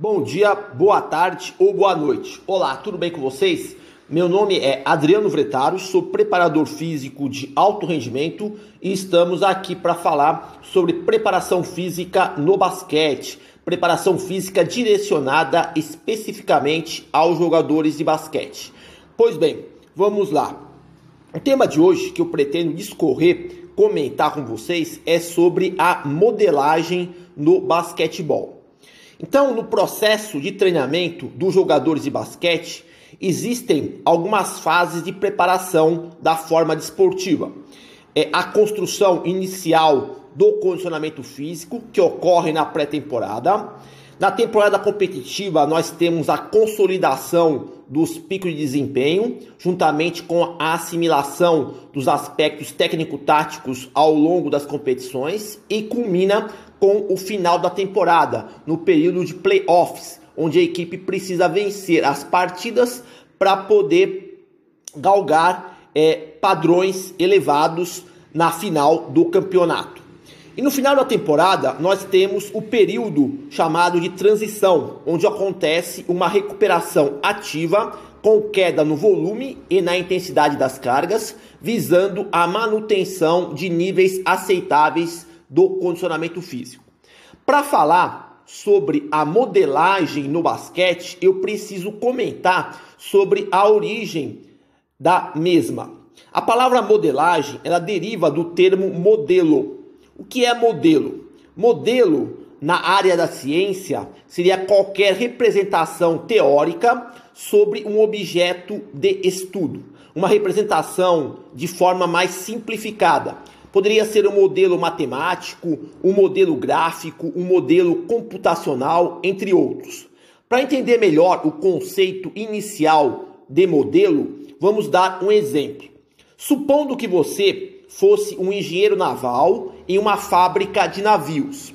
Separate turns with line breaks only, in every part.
Bom dia, boa tarde ou boa noite. Olá, tudo bem com vocês? Meu nome é Adriano Vretaro, sou preparador físico de alto rendimento e estamos aqui para falar sobre preparação física no basquete. Preparação física direcionada especificamente aos jogadores de basquete. Pois bem, vamos lá. O tema de hoje que eu pretendo discorrer, comentar com vocês é sobre a modelagem no basquetebol. Então, no processo de treinamento dos jogadores de basquete, existem algumas fases de preparação da forma desportiva. É a construção inicial do condicionamento físico, que ocorre na pré-temporada. Na temporada competitiva, nós temos a consolidação dos picos de desempenho, juntamente com a assimilação dos aspectos técnico-táticos ao longo das competições e culmina com o final da temporada, no período de playoffs, onde a equipe precisa vencer as partidas para poder galgar é, padrões elevados na final do campeonato. E no final da temporada, nós temos o período chamado de transição, onde acontece uma recuperação ativa com queda no volume e na intensidade das cargas, visando a manutenção de níveis aceitáveis do condicionamento físico. Para falar sobre a modelagem no basquete, eu preciso comentar sobre a origem da mesma. A palavra modelagem, ela deriva do termo modelo, o que é modelo? Modelo na área da ciência seria qualquer representação teórica sobre um objeto de estudo, uma representação de forma mais simplificada. Poderia ser um modelo matemático, um modelo gráfico, um modelo computacional, entre outros. Para entender melhor o conceito inicial de modelo, vamos dar um exemplo. Supondo que você fosse um engenheiro naval em uma fábrica de navios.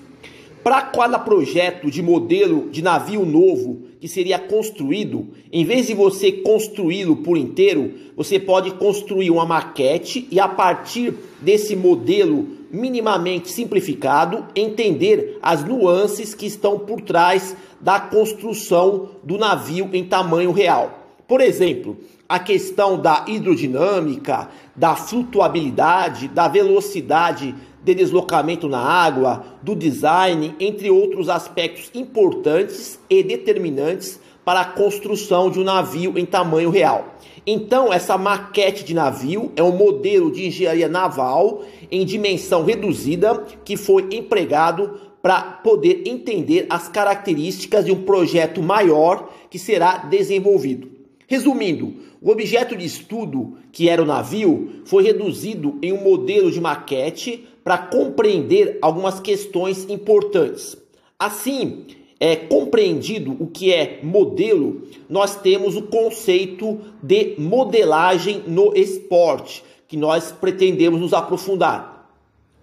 Para cada projeto de modelo de navio novo que seria construído, em vez de você construí-lo por inteiro, você pode construir uma maquete e a partir desse modelo minimamente simplificado, entender as nuances que estão por trás da construção do navio em tamanho real. Por exemplo, a questão da hidrodinâmica, da flutuabilidade, da velocidade de deslocamento na água, do design, entre outros aspectos importantes e determinantes para a construção de um navio em tamanho real. Então, essa maquete de navio é um modelo de engenharia naval em dimensão reduzida que foi empregado para poder entender as características de um projeto maior que será desenvolvido. Resumindo, o objeto de estudo, que era o navio, foi reduzido em um modelo de maquete para compreender algumas questões importantes. Assim, é compreendido o que é modelo, nós temos o conceito de modelagem no esporte, que nós pretendemos nos aprofundar.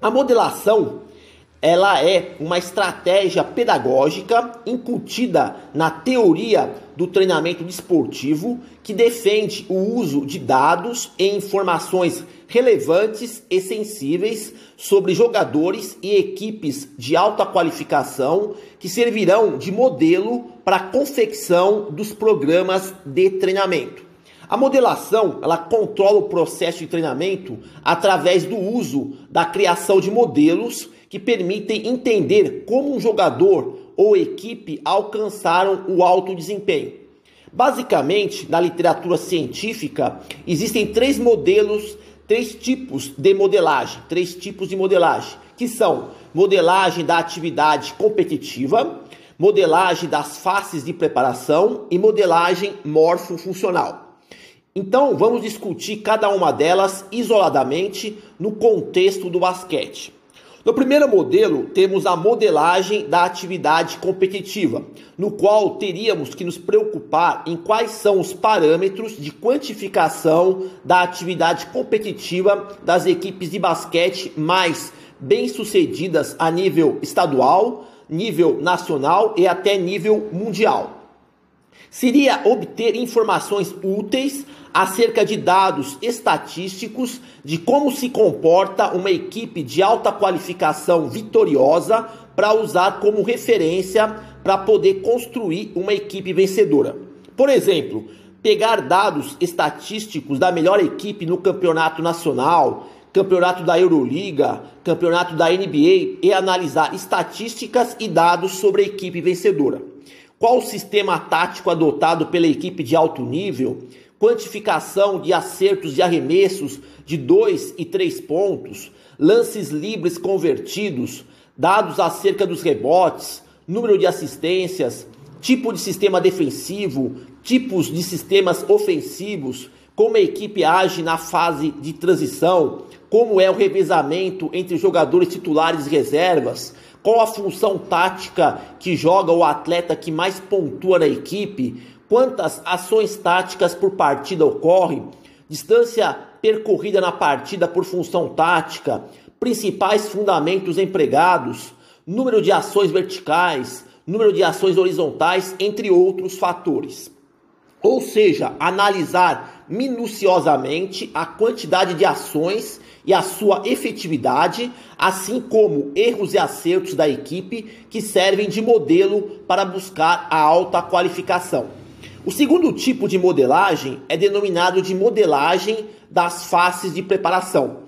A modelação ela é uma estratégia pedagógica incutida na teoria do treinamento desportivo que defende o uso de dados e informações relevantes e sensíveis sobre jogadores e equipes de alta qualificação que servirão de modelo para a confecção dos programas de treinamento. A modelação, ela controla o processo de treinamento através do uso da criação de modelos que permitem entender como um jogador ou equipe alcançaram o alto desempenho. Basicamente, na literatura científica, existem três modelos, três tipos de modelagem, três tipos de modelagem, que são modelagem da atividade competitiva, modelagem das faces de preparação e modelagem morfofuncional. Então, vamos discutir cada uma delas isoladamente no contexto do basquete. No primeiro modelo, temos a modelagem da atividade competitiva, no qual teríamos que nos preocupar em quais são os parâmetros de quantificação da atividade competitiva das equipes de basquete mais bem-sucedidas a nível estadual, nível nacional e até nível mundial. seria obter informações úteis acerca de dados estatísticos de como se comporta uma equipe de alta qualificação vitoriosa para usar como referência para poder construir uma equipe vencedora. Por exemplo, pegar dados estatísticos da melhor equipe no campeonato nacional, campeonato da Euroliga, campeonato da NBA e analisar estatísticas e dados sobre a equipe vencedora. Qual o sistema tático adotado pela equipe de alto nível? Quantificação de acertos de arremessos de 2 e 3 pontos, lances livres convertidos, dados acerca dos rebotes, número de assistências, tipo de sistema defensivo, tipos de sistemas ofensivos, como a equipe age na fase de transição, como é o revezamento entre jogadores titulares e reservas, qual a função tática que joga o atleta que mais pontua na equipe, quantas ações táticas por partida ocorrem, distância percorrida na partida por função tática, principais fundamentos empregados, número de ações verticais, número de ações horizontais, entre outros fatores. Ou seja, analisar minuciosamente a quantidade de ações e a sua efetividade, assim como erros e acertos da equipe que servem de modelo para buscar a alta qualificação. O segundo tipo de modelagem é denominado de modelagem das faces de preparação.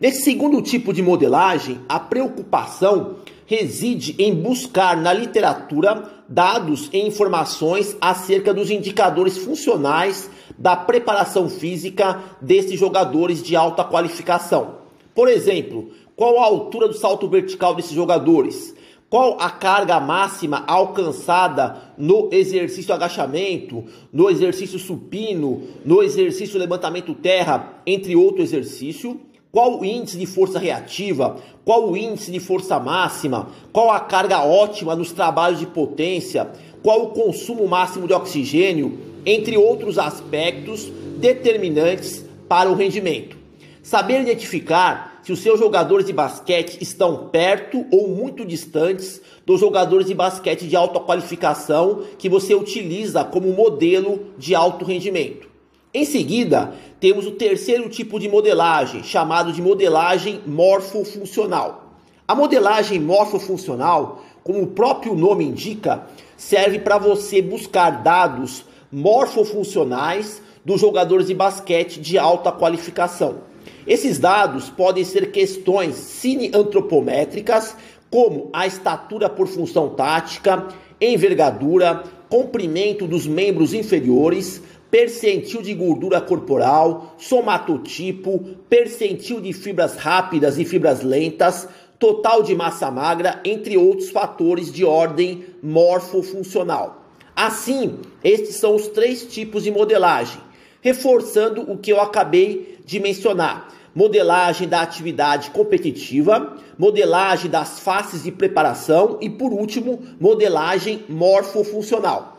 Nesse segundo tipo de modelagem, a preocupação reside em buscar na literatura dados e informações acerca dos indicadores funcionais da preparação física desses jogadores de alta qualificação. Por exemplo, qual a altura do salto vertical desses jogadores? Qual a carga máxima alcançada no exercício agachamento, no exercício supino, no exercício levantamento terra, entre outro exercício? Qual o índice de força reativa? Qual o índice de força máxima? Qual a carga ótima nos trabalhos de potência? Qual o consumo máximo de oxigênio? Entre outros aspectos determinantes para o rendimento. Saber identificar se os seus jogadores de basquete estão perto ou muito distantes dos jogadores de basquete de alta qualificação que você utiliza como modelo de alto rendimento. Em seguida, temos o terceiro tipo de modelagem, chamado de modelagem morfofuncional. A modelagem morfofuncional, como o próprio nome indica, serve para você buscar dados morfofuncionais dos jogadores de basquete de alta qualificação. Esses dados podem ser questões cineantropométricas, como a estatura por função tática, envergadura, comprimento dos membros inferiores, percentil de gordura corporal, somatotipo, percentil de fibras rápidas e fibras lentas, total de massa magra, entre outros fatores de ordem morfofuncional. Assim, estes são os três tipos de modelagem, reforçando o que eu acabei de mencionar. Modelagem da atividade competitiva, modelagem das faces de preparação e, por último, modelagem morfofuncional.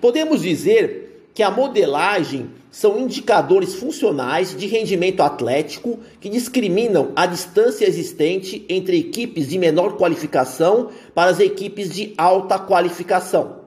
Podemos dizer que a modelagem são indicadores funcionais de rendimento atlético que discriminam a distância existente entre equipes de menor qualificação para as equipes de alta qualificação.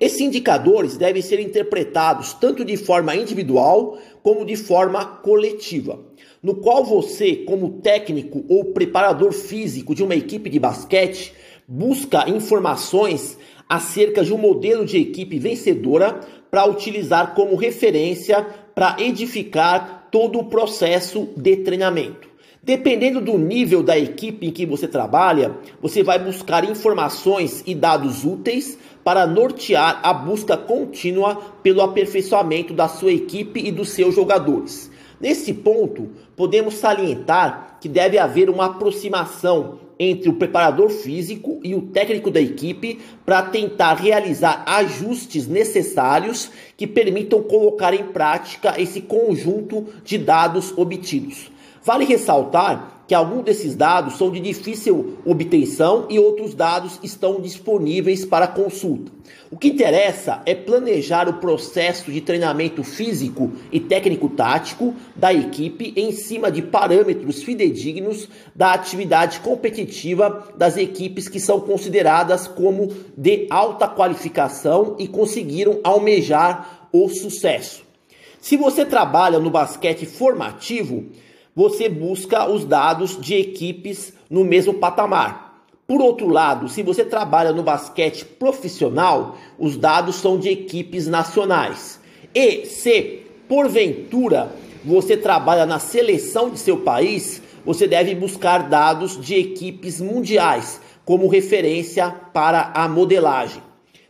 Esses indicadores devem ser interpretados tanto de forma individual como de forma coletiva, no qual você, como técnico ou preparador físico de uma equipe de basquete, busca informações acerca de um modelo de equipe vencedora para utilizar como referência para edificar todo o processo de treinamento. Dependendo do nível da equipe em que você trabalha, você vai buscar informações e dados úteis para nortear a busca contínua pelo aperfeiçoamento da sua equipe e dos seus jogadores. Nesse ponto, podemos salientar que deve haver uma aproximação entre o preparador físico e o técnico da equipe para tentar realizar ajustes necessários que permitam colocar em prática esse conjunto de dados obtidos. Vale ressaltar que alguns desses dados são de difícil obtenção e outros dados estão disponíveis para consulta. O que interessa é planejar o processo de treinamento físico e técnico-tático da equipe em cima de parâmetros fidedignos da atividade competitiva das equipes que são consideradas como de alta qualificação e conseguiram almejar o sucesso. Se você trabalha no basquete formativo, você busca os dados de equipes no mesmo patamar. Por outro lado, se você trabalha no basquete profissional, os dados são de equipes nacionais. E se porventura você trabalha na seleção de seu país, você deve buscar dados de equipes mundiais como referência para a modelagem.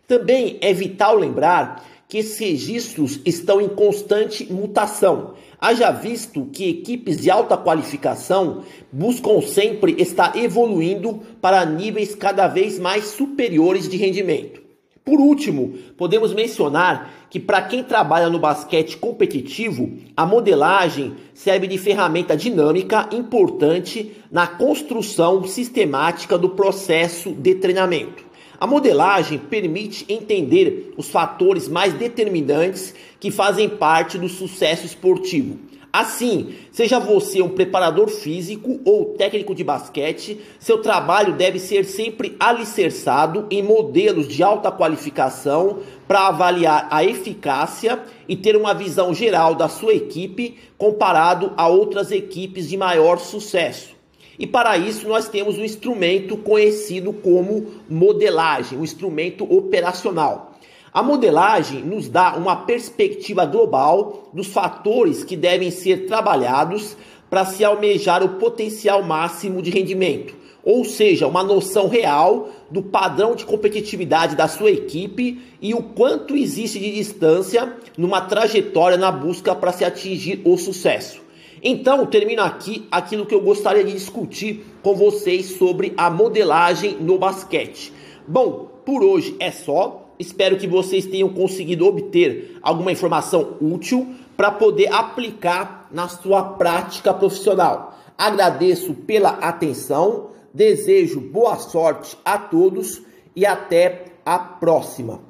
Também é vital lembrar que esses registros estão em constante mutação. Haja visto que equipes de alta qualificação buscam sempre estar evoluindo para níveis cada vez mais superiores de rendimento. Por último, podemos mencionar que para quem trabalha no basquete competitivo, a modelagem serve de ferramenta dinâmica importante na construção sistemática do processo de treinamento. A modelagem permite entender os fatores mais determinantes que fazem parte do sucesso esportivo. Assim, seja você um preparador físico ou técnico de basquete, seu trabalho deve ser sempre alicerçado em modelos de alta qualificação para avaliar a eficácia e ter uma visão geral da sua equipe comparado a outras equipes de maior sucesso. E para isso nós temos um instrumento conhecido como modelagem, um instrumento operacional. A modelagem nos dá uma perspectiva global dos fatores que devem ser trabalhados para se almejar o potencial máximo de rendimento, ou seja, uma noção real do padrão de competitividade da sua equipe e o quanto existe de distância numa trajetória na busca para se atingir o sucesso. Então, termino aqui aquilo que eu gostaria de discutir com vocês sobre a modelagem no basquete. Bom, por hoje é só. Espero que vocês tenham conseguido obter alguma informação útil para poder aplicar na sua prática profissional. Agradeço pela atenção, desejo boa sorte a todos e até a próxima.